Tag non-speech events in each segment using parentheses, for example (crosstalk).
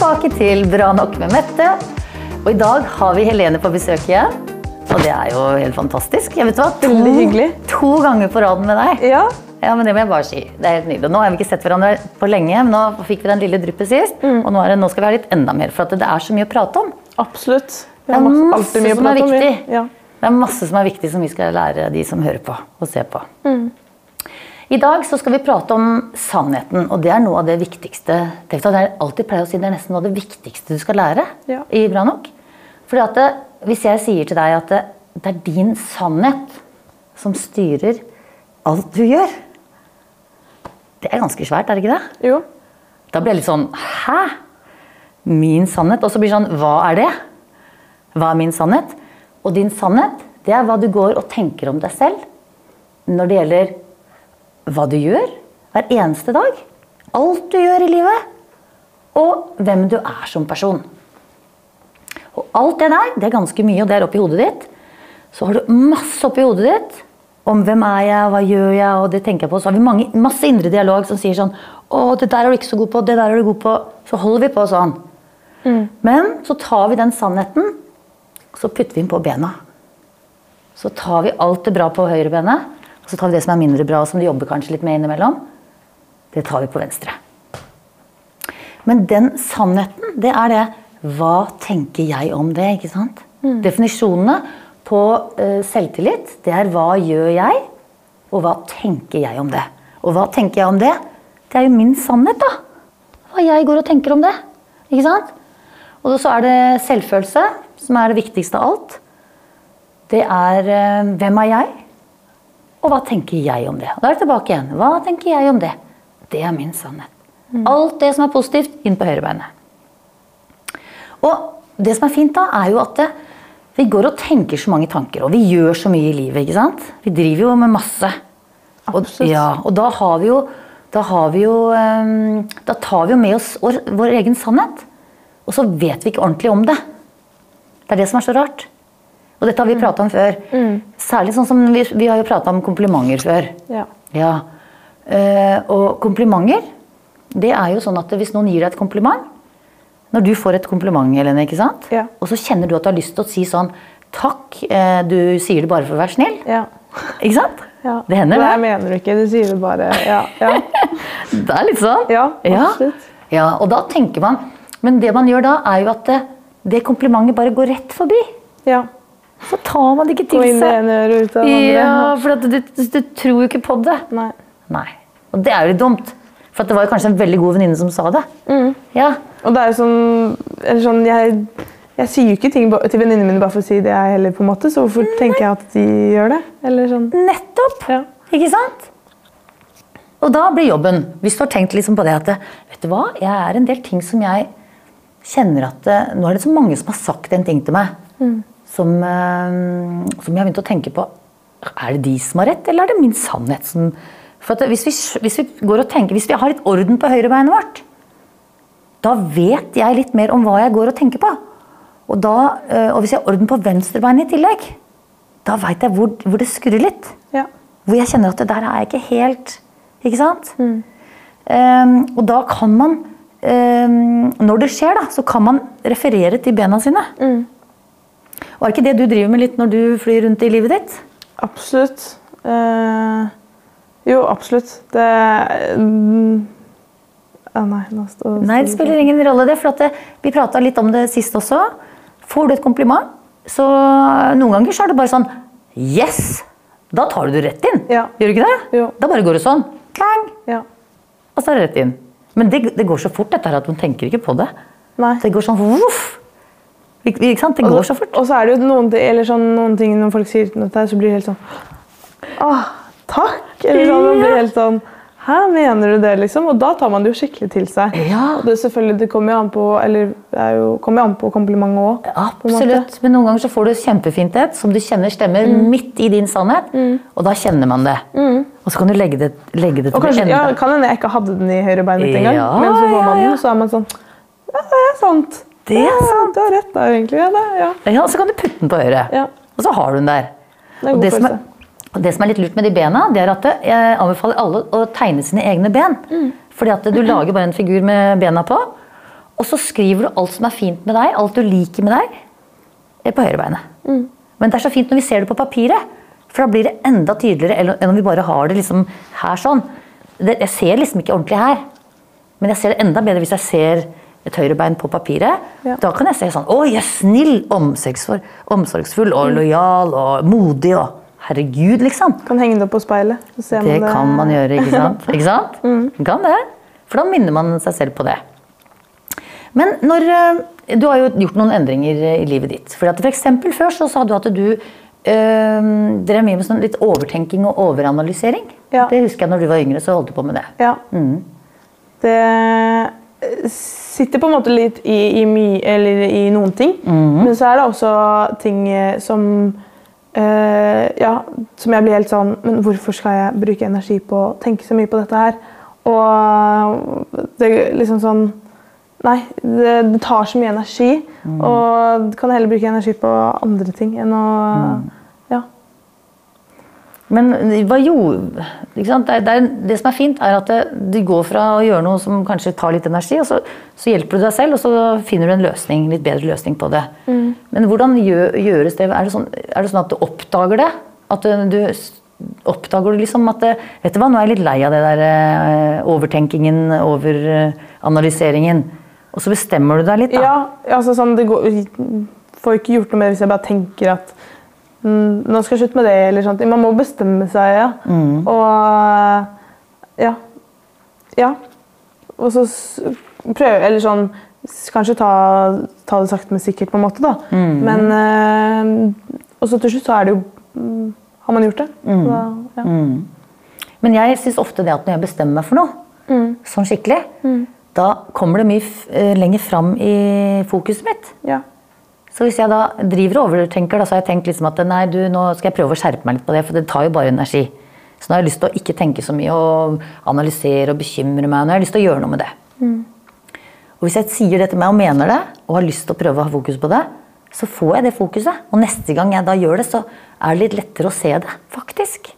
tilbake til Bra nok med Mette. Og i dag har vi Helene på besøk igjen. Og det er jo helt fantastisk. Jeg vet hva, to, Veldig hyggelig. to ganger på raden med deg. Ja. Ja, men det må jeg bare si. Det er helt nydelig. Nå har vi ikke sett hverandre på lenge, men nå fikk vi den lille dryppet sist. Mm. Og nå, det, nå skal vi ha litt enda mer, for at det er så mye å prate om. Absolutt. Det er masse, masse som er viktig. Ja. Det er masse som er viktig som vi skal lære de som hører på og ser på. Mm. I dag så skal vi prate om sannheten, og det er noe av det viktigste. Det er alltid pleier å si det er nesten noe av det viktigste du skal lære Ja. i Bra nok. Fordi at det, hvis jeg sier til deg at det, det er din sannhet som styrer alt du gjør Det er ganske svært, er det ikke det? Jo. Da blir jeg litt sånn Hæ? Min sannhet? Og så blir det sånn Hva er det? Hva er min sannhet? Og din sannhet, det er hva du går og tenker om deg selv når det gjelder hva du gjør hver eneste dag. Alt du gjør i livet. Og hvem du er som person. Og alt det der, det er ganske mye, og det er oppi hodet ditt. Så har du masse oppi hodet ditt om hvem er jeg, hva gjør jeg, og det tenker jeg på. Så har vi mange, masse indre dialog som sier sånn Å, det der er du ikke så god på, det der er du god på. Så holder vi på sånn. Men så tar vi den sannheten, så putter vi den på bena. Så tar vi alt det bra på høyrebenet, og så tar vi det som er mindre bra, og som du jobber kanskje litt med innimellom. Det tar vi på venstre. Men den sannheten, det er det Hva tenker jeg om det? ikke sant? Definisjonene på uh, selvtillit, det er hva gjør jeg, og hva tenker jeg om det? Og hva tenker jeg om det? Det er jo min sannhet, da. Hva jeg går og tenker om det. Ikke sant? Og så er det selvfølelse, som er det viktigste av alt. Det er uh, hvem er jeg, og hva tenker jeg om det? Og da er det tilbake igjen. Hva tenker jeg om det? Det er min sannhet. Alt det som er positivt, inn på høyrebeinet. Og det som er fint da, er jo at vi går og tenker så mange tanker, og vi gjør så mye i livet, ikke sant? Vi driver jo med masse. Og, ja, og da har vi jo, da har vi jo, ehm, da tar vi jo med oss vår, vår egen sannhet. Og så vet vi ikke ordentlig om det. Det er det som er så rart. Og dette har vi prata om før. Særlig sånn som vi, vi har jo prata om komplimenter før. Ja. Ja. Uh, og komplimenter, det er jo sånn at hvis noen gir deg et kompliment Når du får et kompliment, Helene, ikke sant? Ja. og så kjenner du at du har lyst til å si sånn Takk, eh, du sier det bare for å være snill. Ja. Ikke sant? ja. Det hender, det. det. mener du ikke, du sier det bare Ja. Ja. (laughs) Det er litt sånn. Ja, absolutt. Ja, og da tenker man Men det man gjør da, er jo at det, det komplimentet bare går rett forbi. ja. Så tar man det ikke til seg. Ja, for at du, du, tror jo ikke på det. Nei. Nei. Og det er jo litt dumt. For at det var jo kanskje en veldig god venninne som sa det. Ja. Og det er jo sånn, eller sånn jeg, jeg sier jo ikke ting til venninnene mine bare for å si det jeg heller, på en måte, så hvorfor tenker jeg at de gjør det? Eller sånn. Nettopp! Ja. Ikke sant? Og da blir jobben, hvis du har tenkt liksom på det at Vet du hva, jeg er en del ting som jeg kjenner at eh, Nå er det så mange som har sagt en ting til meg som, eh, som jeg har begynt å tenke på. Er det de som har rett, eller er det min sannhet som For at hvis vi, hvis vi går og tenker, hvis vi har litt orden på høyrebeinet vårt, da vet jeg litt mer om hva jeg går og tenker på. Og, da, eh, og hvis jeg har orden på venstrebeinet i tillegg, da veit jeg hvor, hvor det skurrer litt. Ja. Hvor jeg kjenner at det der er jeg ikke helt Ikke sant? Ehm, og da kan man um, Når det skjer, da, så kan man referere til bena sine. Og er ikke det du driver med litt når du flyr rundt i livet ditt? Absolutt. Eh, jo, absolutt. Det mm, ah, Nei, nå står Nei, det spiller ingen rolle det, for at det, vi prata litt om det sist også. Får du et kompliment, så noen ganger så er det bare sånn Yes! Da tar du det rett inn. Ja. Gjør du ikke det? Jo. Da bare går det sånn. Klang! Ja. Og så er det rett inn. Men det, det går så fort, dette her, at man tenker ikke på det. Nei. Det går sånn voff! Det går så- fort. Og så er det jo noen, eller sånn, noen ting når folk sier her, så blir det helt sånn Åh, takk! Eller sånn, man blir helt sånn Hæ, mener du det, liksom? Og da tar man det jo skikkelig til seg. Ja. Og det, selvfølgelig, det kommer jo an på eller det er jo, kommer jo an på komplimentet òg. Absolutt. Men noen ganger så får du kjempefint et som du kjenner stemmer Mm. midt i din sannhet. Og da kjenner man det. Og så kan du legge det, legge det til Og kanskje, enda. ja, kan hende jeg ikke hadde den i høyrebeinet engang. Ja, men så får man den, og så er man sånn Ja, det er sant. Det ja, sant. Du har rett der, egentlig. Ja, det, ja. Ja, så kan du putte den på øret. Ja. Og så har du den der. Det Og det, som er, og det som er litt lurt med de bena, det er at jeg anbefaler alle å tegne sine egne ben. Mm. Fordi at du lager bare en figur med bena på, Og så skriver du alt som er fint med deg, alt du liker med deg, eh, på høyrebeinet. Men det er så fint når vi ser det på papiret, for da blir det enda tydeligere enn om vi bare har det liksom her sånn. Jeg ser liksom ikke ordentlig her, men jeg ser det enda bedre hvis jeg ser et høyrebein på papiret. Ja. Da kan jeg se sånn Å, jeg er snill, omsorgsfull, omsorgsfull og lojal og modig og Herregud, liksom. Kan henge det opp på speilet. Så ser Det man kan man (laughs) gjøre, ikke sant? Ikke sant? mm. Kan det. For da minner man seg selv på det. Men når eh, Du har jo gjort noen endringer eh, i livet ditt. For, at for eksempel før så sa du at du øh, drev mye med sånn litt overtenking og overanalysering. Ja. Det husker jeg når du var yngre, så holdt du på med det. Ja. Det eh, sitter på en måte litt i, i, my, eller i noen ting. Men så er det også ting eh, som øh, Ja, som jeg blir helt sånn Men hvorfor skal jeg bruke energi på å tenke så mye på dette her? Og det er liksom sånn Nei, det, det tar så mye energi. Og du kan heller bruke energi på andre ting enn å Ja. Men hva gjorde sant? Det, det, det som er fint, er at du går fra å gjøre noe som kanskje tar litt energi, og så, så hjelper du deg selv, og så finner du en løsning, litt bedre løsning på det. Men hvordan gjør, gjøres det? Er det, sånn, er det sånn at du oppdager det? At du, du Oppdager du liksom at det, Vet du hva, nå er jeg litt lei av det der eh, overtenkingen, overanalyseringen. Og så bestemmer du deg litt, da. Ja, altså sånn, det går, får ikke gjort noe med det hvis jeg bare tenker at mm, nå skal jeg slutte med det. eller sånt. Man må bestemme seg, ja. Og ja. Ja. Og så prøve Eller sånn Kanskje ta, ta det sakte, men sikkert, på en måte. da. Men øh, Og så til slutt så er det jo mm, Har man gjort det. Så da, ja. Men jeg syns ofte det at når jeg bestemmer meg for noe, sånn skikkelig, da kommer det mye eh, lenger fram i fokuset mitt. ja. Så hvis jeg da driver og overtenker, da, så har jeg tenkt liksom at nei, du, nå skal jeg prøve å skjerpe meg litt på det, for det tar jo bare energi. Så nå har jeg lyst til å ikke tenke så mye og analysere og bekymre meg. Nå har jeg lyst til å gjøre noe med det. Og hvis jeg sier det til meg og mener det, og har lyst til å prøve å ha fokus på det, så får jeg det fokuset. Og neste gang jeg da gjør det, så er det litt lettere å se det, faktisk.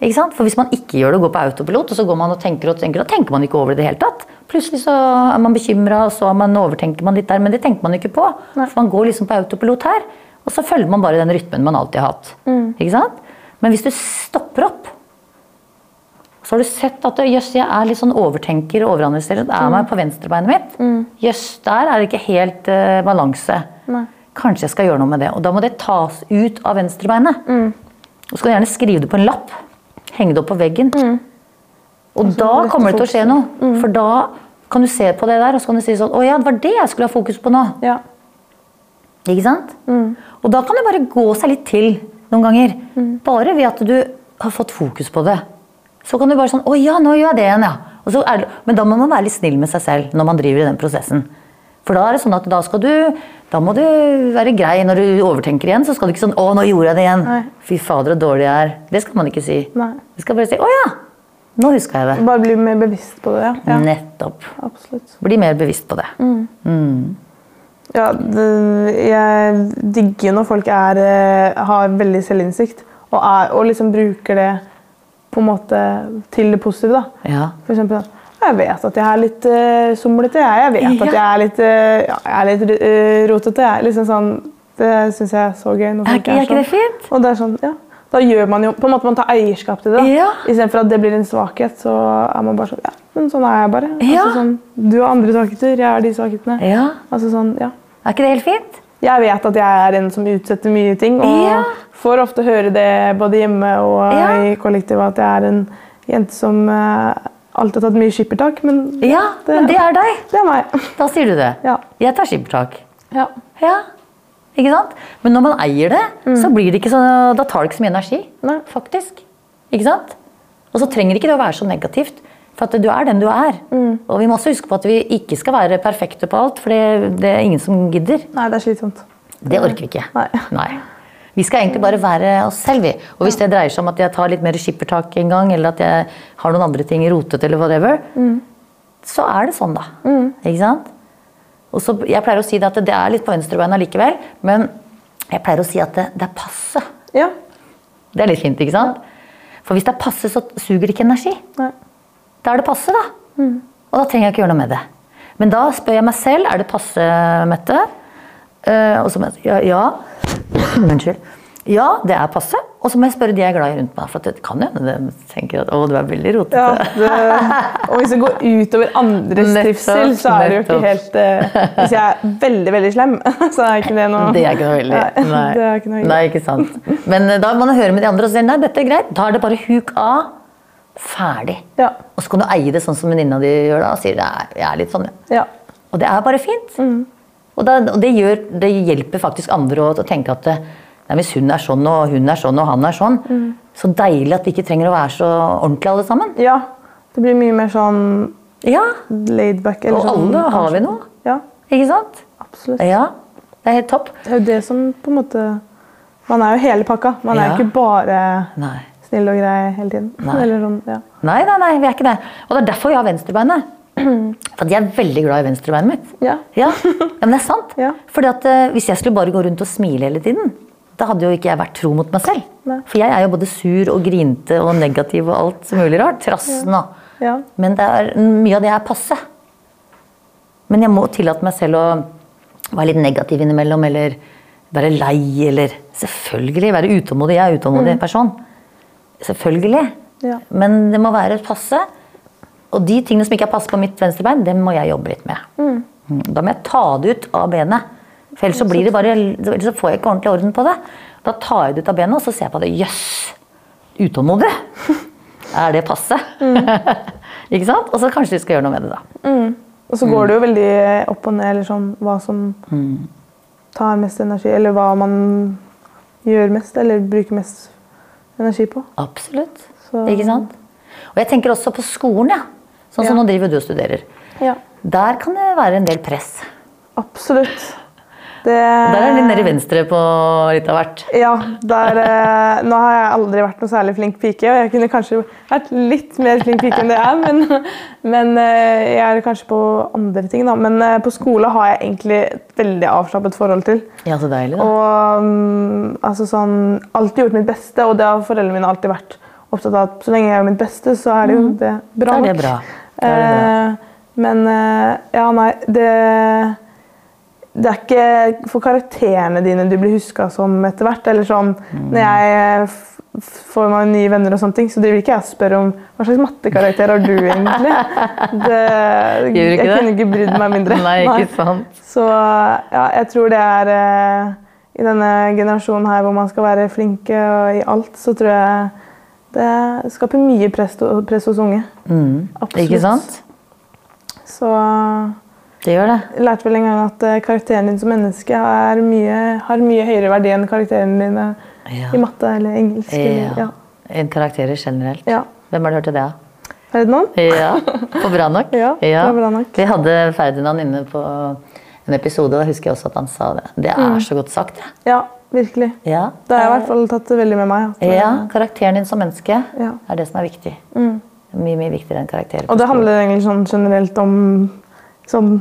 For hvis man ikke gjør det og går på autopilot, og så går man og tenker og tenker, da tenker man ikke over det i det hele tatt. Plutselig så er man bekymra, og så man, overtenker man litt der, men det tenker man ikke på. For man går liksom på autopilot her, og så følger man bare den rytmen man alltid har hatt. Ikke sant? Men hvis du stopper opp, så har du sett at jøss, jeg er litt sånn overtenker og overanalyserer. Det er meg på venstrebeinet mitt. Jøss, der er det ikke helt uh, balanse. Nei. Kanskje jeg skal gjøre noe med det. Og da må det tas ut av venstrebeinet. Og så kan du gjerne skrive det på en lapp. Henge det opp på veggen. Og da kommer det til å skje noe. noe. For da kan du se på det der og så kan du si sånn Å ja, det var det jeg skulle ha fokus på nå. ja. Ikke sant? Og da kan det bare gå seg litt til noen ganger. Bare ved at du har fått fokus på det. Så kan du bare sånn Å ja, nå gjør jeg det igjen, ja. Det, men da må man være litt snill med seg selv når man driver i den prosessen. For da er det sånn at da skal du Da må du være grei når du overtenker igjen. Så skal du ikke sånn Å, nå gjorde jeg det igjen. Nei. Fy fader, så dårlig jeg er. Det skal man ikke si. Nei. Du skal bare si Å ja, nå huska jeg det. Bare bli mer bevisst på det. ja. Nettopp. Absolutt. Bli mer bevisst på det. Ja, det, jeg digger når folk er, eh, har veldig selvinnsikt og, er, og liksom bruker det på en måte til det positive. da. Ja. For eksempel jeg vet at jeg er litt uh, somlete. Jeg, vet at jeg er litt, uh, ja, jeg er litt uh, rotete. Jeg. Liksom sånn, det syns jeg er så gøy. når Er ikke, er ikke det sånn. fint? Og det er sånn, ja. Da gjør man jo på en måte man tar eierskap til det. Ja. Istedenfor at det blir en svakhet, så er man bare sånn Ja, men sånn er jeg bare. Ja. Altså, sånn, du har andre svakheter, jeg har de svakhetene. Ja. Altså sånn, ja. Er ikke det helt fint? Jeg vet at jeg er en som utsetter mye ting, og Ja. får ofte høre det både hjemme og Ja. i kollektivet at jeg er en jente som eh, alltid tatt mye skippertak. Men Ja, men det er deg. det er meg. (laughs) Da sier du det. Ja. Jeg tar skippertak. Ja. Ja. Ikke sant? Men når man eier det, så blir det ikke så, da tar det ikke så mye energi. Nei. Faktisk. Ikke sant? Og så trenger ikke det å være så negativt. For at du er den du er. Og vi må også huske på at vi ikke skal være perfekte på alt, for det, det er ingen som gidder. Nei, det er slitsomt. Det orker vi ikke. Nei. Vi skal egentlig bare være oss selv, vi. Og hvis det dreier seg om at jeg tar litt mer skippertak en gang, eller at jeg har noen andre ting rotet, eller whatever, så er det sånn, da. Ikke sant? Og så, jeg pleier å si det at det er litt på venstrebeina likevel, men jeg pleier å si at det, det er passe. Ja. Det er litt fint, ikke sant? For hvis det er passe, så suger det ikke energi. Nei. Da er det passe, da. Og da trenger jeg ikke gjøre noe med det. Men da spør jeg meg selv er det passe, Mette. Uh, og så må jeg ja. ja. Unnskyld. Ja, det er passe. Og så må jeg spørre de jeg er glad i rundt meg. For det kan hende de tenker at å, du er veldig rotete. Ja, og hvis det går utover andres Nettopp, trivsel, så er det jo ikke helt uh, Hvis jeg er veldig, veldig slem, (laughs) så er ikke det noe Det er ikke noe veldig. Nei, det er ikke noe Nei, ikke sant. Men eh, da må man høre med de andre og si nei, dette er greit. Da er det bare huk av. Ferdig. Ja. Og så kan du eie det sånn som venninna di gjør da, og sier det er, jeg er litt sånn, ja. ja. Og det er bare fint. Og, da, og det, gjør, det hjelper faktisk andre å, å tenke at nei, hvis hun er sånn, og hun er sånn, og han er sånn, så deilig at vi ikke trenger å være så ordentlige alle sammen. ja. Det blir mye mer sånn Ja, laid back. og sånn, alle har vi noe. Ja, Ikke sant? absolutt. Ja, det er helt topp. Det er jo det som på en måte Man er jo hele pakka. Man er jo ikke bare Nei. snill og grei hele tiden. Nei. Eller sånn, ja. Nei, nei, nei, vi er ikke det. Og det er derfor vi har venstrebeinet. (clears throat) For jeg er veldig glad i venstrebeinet mitt. Ja. (laughs) Ja, men det er sant. Ja. Fordi at eh, Hvis jeg skulle bare gå rundt og smile hele tiden, da hadde jo ikke jeg vært tro mot meg selv. Nei. For jeg er jo både sur og grinte og negativ og alt mulig rart. Trassen og Ja. Men det er, mye av det er passe. Men jeg må tillate meg selv å være litt negativ innimellom, eller være lei, eller Selvfølgelig være utålmodig. Jeg er utålmodig mm. person. Selvfølgelig. Ja. Men det må være passe. Og de tingene som ikke er passe på mitt venstrebein, dem må jeg jobbe litt med. Mm. Da må jeg ta det ut av benet. For ellers så, blir det bare, ellers så får jeg ikke ordentlig orden på det. Da tar jeg det ut av benet, og så ser jeg på det. Jøss! Utålmodig! (laughs) Er det passe? (laughs) ikke sant? Og så kanskje du skal gjøre noe med det, da. Og så går det jo veldig opp og ned, eller sånn hva som tar mest energi, eller hva man gjør mest, eller bruker mest energi på. Absolutt. Så- Ikke sant? Og jeg tenker også på skolen, ja. Sånn som Ja. nå driver du og studerer. Ja, Der kan det være en del press. absolutt. Det, Der er litt nede i venstre på litt av hvert. Ja, der, eh, nå har jeg aldri vært noe særlig flink pike, og jeg kunne kanskje vært litt mer flink pike enn det jeg er, men, men eh, jeg er kanskje på andre ting. Da. Men eh, på skole har jeg egentlig et veldig avslappet forhold til. Ja, så deilig, da. Og mm, altså sånn, alltid gjort mitt beste, og det har foreldrene mine alltid vært opptatt av. at Så lenge jeg gjør mitt beste, så er det jo det bra Det er det nok. bra. Det. Eh, men eh, ja, nei, det det er ikke for karakterene dine du blir huska som etter hvert. eller sånn, Mm. Når jeg f- får meg nye venner, og sånne ting, så driver ikke jeg og spør om hva slags mattekarakter har du egentlig. (laughs) Det, jeg det? kunne ikke brydd meg mindre. (laughs) Nei, ikke sant. Så ja, jeg tror det er eh, I denne generasjonen her hvor man skal være flinke og i alt, så tror jeg det skaper mye press, press hos unge. Mm. Absolutt. Ikke sant? Så Det gjør det. jeg lærte vel en gang at eh, karakteren din som menneske er mye, har mye høyere verdi enn karakteren din eh, Ja. i matte eller engelsk. Ja. ja. En karakterer generelt. Ja. Hvem har du hørt til det av? Ferdinand? Ja, (laughs) på Bra nok. Ja, ja. bra nok. Vi hadde Ferdinand inne på en episode, og da husker jeg også at han sa det. Det er så godt sagt. Ja, virkelig. Ja. Det har jeg i hvert fall tatt det veldig med meg. At, ja, karakteren din som menneske Ja. er det som er viktig. Mye, mye viktigere enn karakteren. Og det handler egentlig sånn generelt om sånn,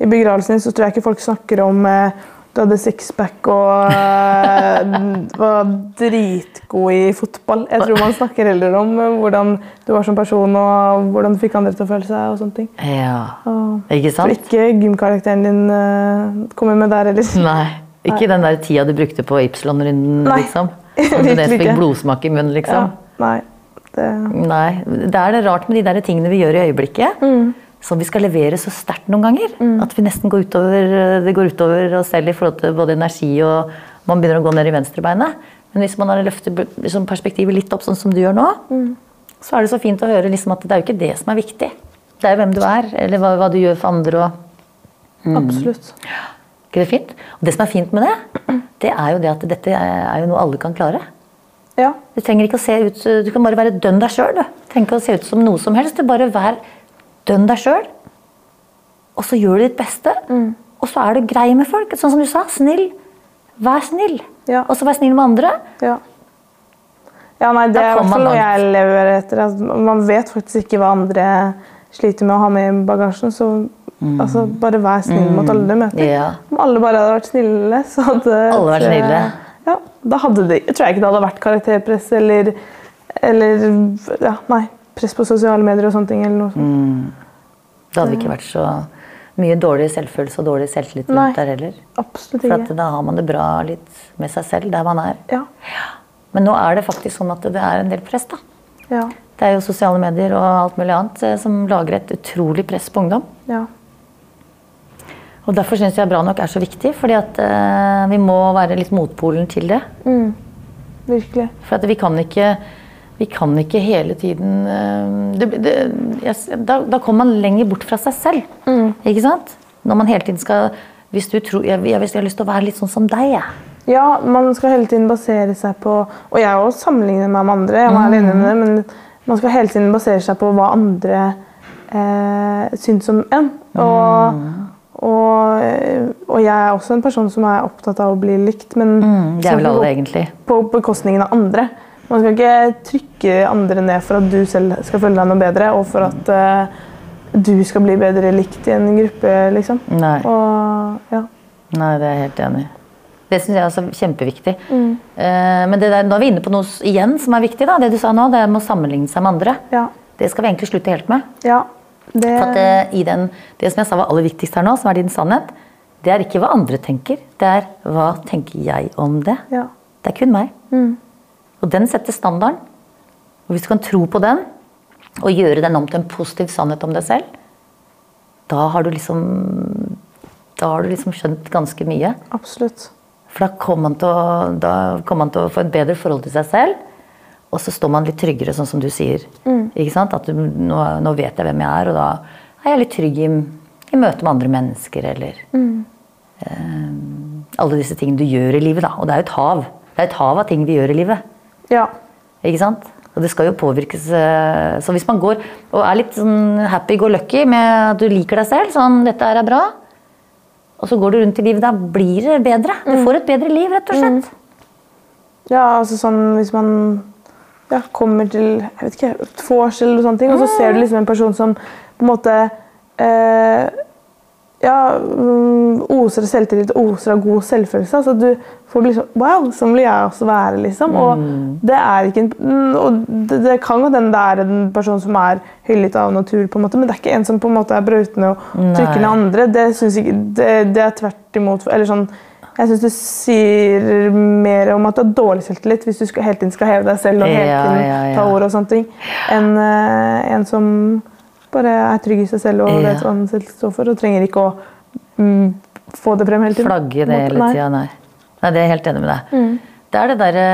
I begravelsen din så tror jeg ikke folk snakker om eh, du hadde sixpack og eh, (laughs) var dritgod i fotball. Jeg tror man snakker heller om eh, hvordan du var som person og hvordan du fikk andre til å føle seg. og sånne ting. Ja, Og ikke sant? For ikke gymkarakteren din eh, kommer med der heller. Nei. Ikke den der tida du brukte på Ypsilon-runden, liksom. (laughs) Som du nesten fikk blodsmak i munnen, Ja, liksom. nei, det, Nei. Det er det rart med de der tingene vi gjør i øyeblikket. Mm. Som vi skal levere så sterkt noen ganger. At vi nesten går utover, det går utover oss selv i forhold til både energi og man begynner å gå ned i venstrebeinet. Men hvis man har løftet liksom perspektivet litt opp, sånn som du gjør nå, Mm. så er det så fint å høre liksom at det er jo ikke det som er viktig. Det er jo hvem du er, eller hva, hva du gjør for andre. og absolutt. Ikke det fint? Og det som er fint med det, det er jo det at dette er jo noe alle kan klare. Ja, Du trenger ikke å se ut, du kan bare være dønn deg sjøl. Trenger ikke å se ut som noe som helst. Du bare vær dønn deg sjøl. Og så gjør du ditt beste. Og så er du grei med folk. Sånn som du sa, snill. Vær snill. Ja. Og så vær snill med andre. Ja. Ja, nei, Det er i hvert fall noe jeg lever etter. Altså, Man vet faktisk ikke hva andre sliter med å ha med i bagasjen. Så altså, bare vær snill mot alle du møter. Mm. Ja. Om alle bare hadde vært snille, så hadde Alle vært snille. Ja, da hadde det, jeg tror jeg ikke det hadde vært karakterpress eller, eller ja, nei, press på sosiale medier og sånne ting. eller noe sånt. Det hadde ikke vært så mye dårlig selvfølelse og dårlig selvtillit Nei. rundt der heller. Absolutt ikke. For da har man det bra litt med seg selv der man er. Ja. Men nå er det faktisk sånn at det er en del press, da. Ja. Det er jo sosiale medier og alt mulig annet eh, som lager et utrolig press på ungdom. ja. Og derfor syns jeg Bra nok er så viktig, fordi at eh, vi må være litt motpolen til det. Virkelig. For at vi kan ikke vi kan ikke hele tiden eh, det, det, da, da kommer man lenger bort fra seg selv. Ikke sant? Når man hele tiden skal Hvis du tror jeg, jeg, jeg har lyst til å være litt sånn som deg, jeg. Ja, man skal hele tiden basere seg på Og jeg òg sammenligner meg med andre, jeg var mm. enig med det, men man skal hele tiden basere seg på hva andre eh, syns om en. Og, og, og jeg er også en person som er opptatt av å bli likt, men Det er vel alle, egentlig. på bekostningen av andre. Man skal ikke trykke andre ned for at du selv skal føle deg noe bedre, og for at uh, du skal bli bedre likt i en gruppe, liksom. Nei. Og, ja. Nei, det er jeg helt enig i. Det syns jeg er kjempeviktig. kjempeviktig. Uh, men det der, nå er vi inne på noe igjen som er viktig. da, Det du sa nå, det med å sammenligne seg med andre. Ja. Det skal vi egentlig slutte helt med. ja. Det, at i den, Det som jeg sa var aller viktigst her nå, som er din sannhet, det er ikke hva andre tenker. Det er hva tenker jeg om det. ja. Det er kun meg. Og den setter standarden. Og hvis du kan tro på den, og gjøre den om til en positiv sannhet om deg selv, da har du liksom Da har du liksom skjønt ganske mye. Absolutt. For da kommer man til å, da kommer man til å få et bedre forhold til seg selv. Og så står man litt tryggere, sånn som du sier. Ikke sant? At du, nå, nå vet jeg hvem jeg er, og da er jeg litt trygg i, i møte med andre mennesker. Eller eh, alle disse tingene du gjør i livet. Da. Og det er jo et hav. Det er et hav av ting vi gjør i livet. Ja. Ikke sant? Og det skal jo påvirkes eh, Så hvis man går og er litt sånn happy-go-lucky med at du liker deg selv, sånn 'dette er bra', og så går du rundt i livet, da blir det bedre. Du får et bedre liv, rett og slett. ja, altså sånn hvis man ja, kommer til jeg vet ikke, vors eller noe sånt, og så ser du liksom en person som på en måte eh, ja, mm, oser av selvtillit og oser av god selvfølelse. Altså du får liksom Wow, sånn vil jeg også være, liksom. Og det er ikke en, mm, og det, det kan godt hende det er en person som er hyllet av natur, på en måte, men det er ikke en som på en måte er brautende og trykker ned andre. Det, synes ikke- det, det er tvert imot eller sånn, Jeg syns det sier mer om at du har dårlig selvtillit hvis du skal, hele tiden skal heve deg selv og hele tiden ja, ja. ta ord og sånne ting, enn uh, en som bare er trygg i seg selv og Ja. vet hva han selv står for, og trenger ikke å mm, få det frem hele tiden. Flagge det hele tida, nei. Nei, det er jeg helt enig med deg. Det er det derre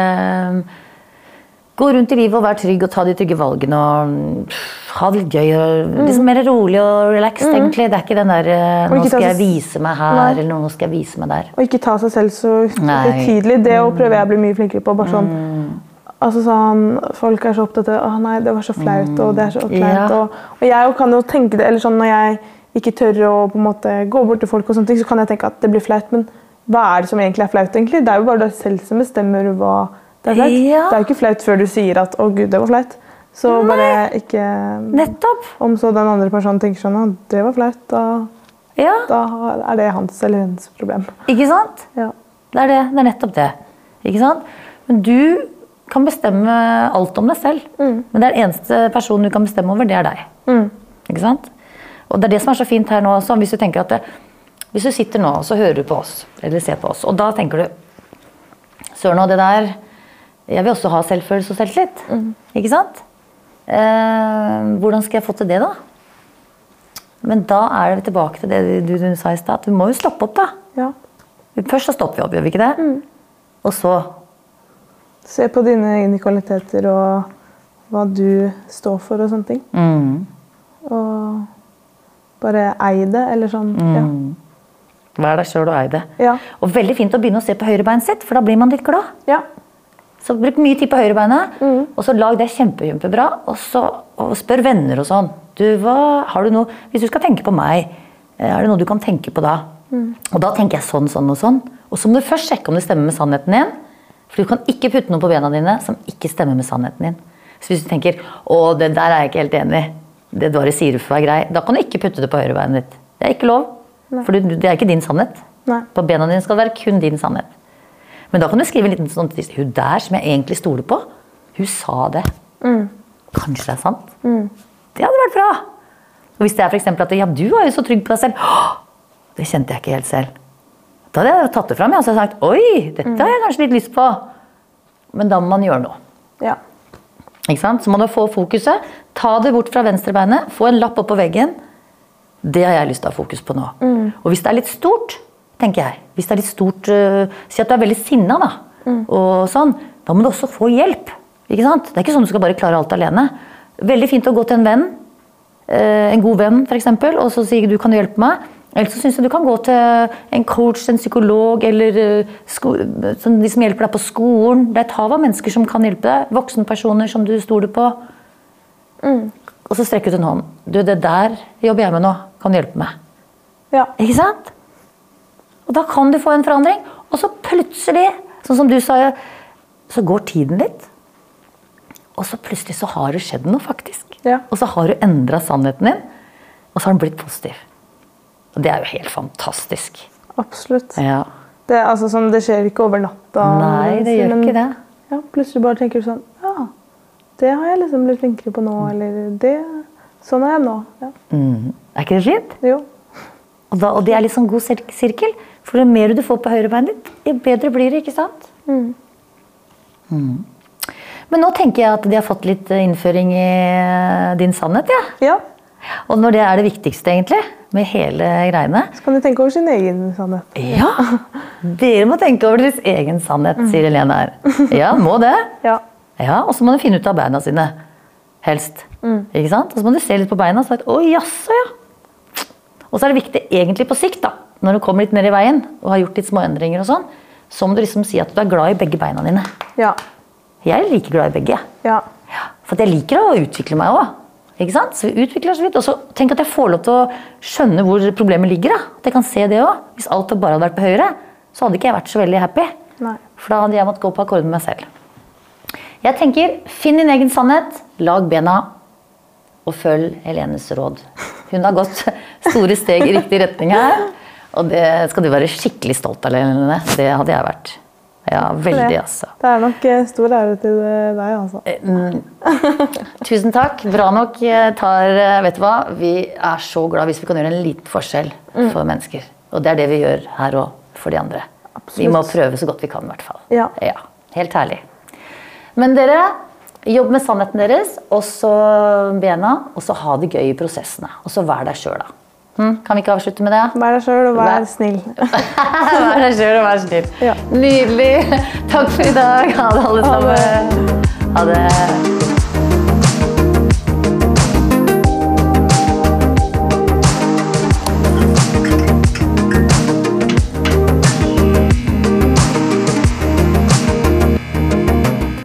Gå rundt i livet og være trygg og ta de trygge valgene og mm, ha det litt gøy. og liksom Mer rolig og relaxed, egentlig. Det er ikke den der Nå ikke ta skal jeg vise meg her, Nei. eller nå skal jeg vise meg der. Og ikke ta seg selv så høytidelig. Det å prøve jeg å bli mye flinkere på. bare sånn, altså sånn, Folk er så opptatt av å nei, det var så flaut, og det er så kleint. Ja. Og, og jeg kan jo tenke det, eller sånn når jeg ikke tør å på en måte gå bort til folk, og sånne ting, så kan jeg tenke at det blir flaut. Men hva er det som egentlig er flaut? egentlig? Det er jo bare deg selv som bestemmer hva det er. Ja. Det er ikke flaut før du sier at 'å gud, det var flaut'. Så bare ikke Nettopp! Om så den andre personen tenker sånn 'å, det var flaut', da, Ja, da er det hans eller hennes problem. ikke sant? Ja. Det er det. Det er nettopp det. Ikke sant? Men du kan bestemme alt om deg selv. Men det er den eneste personen du kan bestemme over, det er deg. Ikke sant? Og det er det som er så fint her nå også, hvis du tenker at det, hvis du sitter nå og så hører du på oss, eller ser på oss, og da tenker du Søren og det der Jeg vil også ha selvfølelse og selvtillit. Ikke sant? Eh, hvordan skal jeg få til det, da? Men da er vi tilbake til det du, du sa i stad. Du må jo stoppe opp, da. ja. Først så stopper vi opp, gjør vi ikke det? Og så Se på dine egne kvaliteter og hva du står for og sånne ting. mm, Og bare ei det, eller sånn. Vær deg sjøl og ei det. Ja. Og veldig fint å begynne å se på høyrebeinet sitt, for da blir man litt glad. Ja. Så bruk mye tid på høyrebeinet, og så lag det kjempe, kjempebra. Og så og spør venner og sånn. Du, hva, har du noe, hvis du skal tenke på meg, eh, er det noe du kan tenke på da? Og da tenker jeg sånn, sånn og sånn. Og så må du først sjekke om det stemmer med sannheten din. For du kan ikke putte noe på bena dine som ikke stemmer med sannheten din. Så hvis du tenker å, det der er jeg ikke helt enig i, det bare sier du for å være grei, da kan du ikke putte det på høyrebeinet ditt. Det er ikke lov. For det er ikke din sannhet. Nei. På bena dine skal det være kun din sannhet. Men da kan du skrive en liten sånn Hun der som jeg egentlig stoler på, hun sa det. Kanskje det er sant? Det hadde vært bra. Og hvis det er for eksempel at ja, du var jo så trygg på deg selv. «Åh, Det kjente jeg ikke helt selv. Da hadde jeg tatt det fram og sagt oi, dette har jeg kanskje litt lyst på. Men da må man gjøre noe. Ja. Ikke sant? Så må du få fokuset. Ta det bort fra venstrebeinet. Få en lapp opp på veggen. Det har jeg lyst til å ha fokus på nå. Og hvis det er litt stort, tenker jeg Hvis det er litt stort, uh, Si at du er veldig sinna, da. Og sånn, da må du også få hjelp. Ikke sant? Det er ikke sånn du skal bare klare alt alene. Veldig fint å gå til en venn. Uh, En god venn, f.eks., og så si du kan du hjelpe meg. Eller så syns jeg du kan gå til en coach, en psykolog eller øh, sko sånn de som hjelper deg på skolen. Det er et hav av mennesker som kan hjelpe deg. Voksenpersoner som du stoler på. Og så strekker du ut en hånd. Du, det der jobber jeg med nå. Kan du hjelpe meg? Ja. Ikke sant? Og da kan du få en forandring. Og så plutselig, sånn som du sa, så går tiden litt. Og så plutselig så har det skjedd noe, faktisk. Ja. Og så har du endra sannheten din, og så har den blitt positiv. Og det er jo helt fantastisk. Absolutt. Ja. Det, altså, sånn, det skjer ikke over natta. Nei, det gjør men- ikke det. Ja, plutselig bare tenker du sånn Ja, det har jeg liksom blitt flinkere på nå. Eller det Sånn er jeg nå. Ja. Mm. Er ikke det fint? Jo. Og, da, og det er litt sånn god sirkel. For jo mer du får på høyrebeinet ditt, jo bedre blir det, ikke sant? Mm. Men nå tenker jeg at de har fått litt eh, innføring i eh, din sannhet, ja. Ja. Og når det er det viktigste, egentlig, med hele greiene Så kan de tenke over sin egen sannhet. Ja! Dere må tenke over deres egen sannhet, sier Helene her. Ja, må det. (laughs) Ja. Ja, Og så må du finne ut av beina sine. Helst. Ikke sant? Og så må du se litt på beina og si at å, jaså, ja. Og så er det viktig egentlig på sikt, da, når du kommer litt ned i veien og har gjort litt småendringer og sånn, så må du liksom si at du er glad i begge beina dine. Ja. Jeg er like glad i begge. Ja. For jeg liker å utvikle meg òg. Ikke sant? Så vi utvikler oss litt. Og så tenk at jeg får lov til å skjønne hvor problemet ligger. Da. At jeg kan se det òg. Hvis alt bare hadde vært på høyre, så hadde ikke jeg vært så veldig happy. Nei. For da hadde jeg måttet gå på akkord med meg selv. Jeg tenker, Finn din egen sannhet, lag bena, og følg Helenes råd. Hun har gått (laughs) store steg i riktig retning her. Og det skal du være skikkelig stolt av, Lene. Det hadde jeg vært. Ja, veldig, altså. Det er nok eh, stor ære til eh, deg, altså. Tusen takk. Bra nok. Tar, eh, vet du hva? Vi er så glad hvis vi kan gjøre en liten forskjell for mennesker. Og det er det vi gjør her òg, for de andre. Vi må prøve så godt vi kan, i hvert fall. Ja. Helt herlig. Men dere, jobb med sannheten deres, og så bena, og så ha det gøy i prosessene. Og så vær deg sjøl, da. Hm? Kan vi ikke avslutte med det? Vær deg sjøl og Vær- vær snill. (laughs) vær deg sjøl og vær snill. Ja. Nydelig. Takk for i dag. Ha det, alle sammen. Ha det.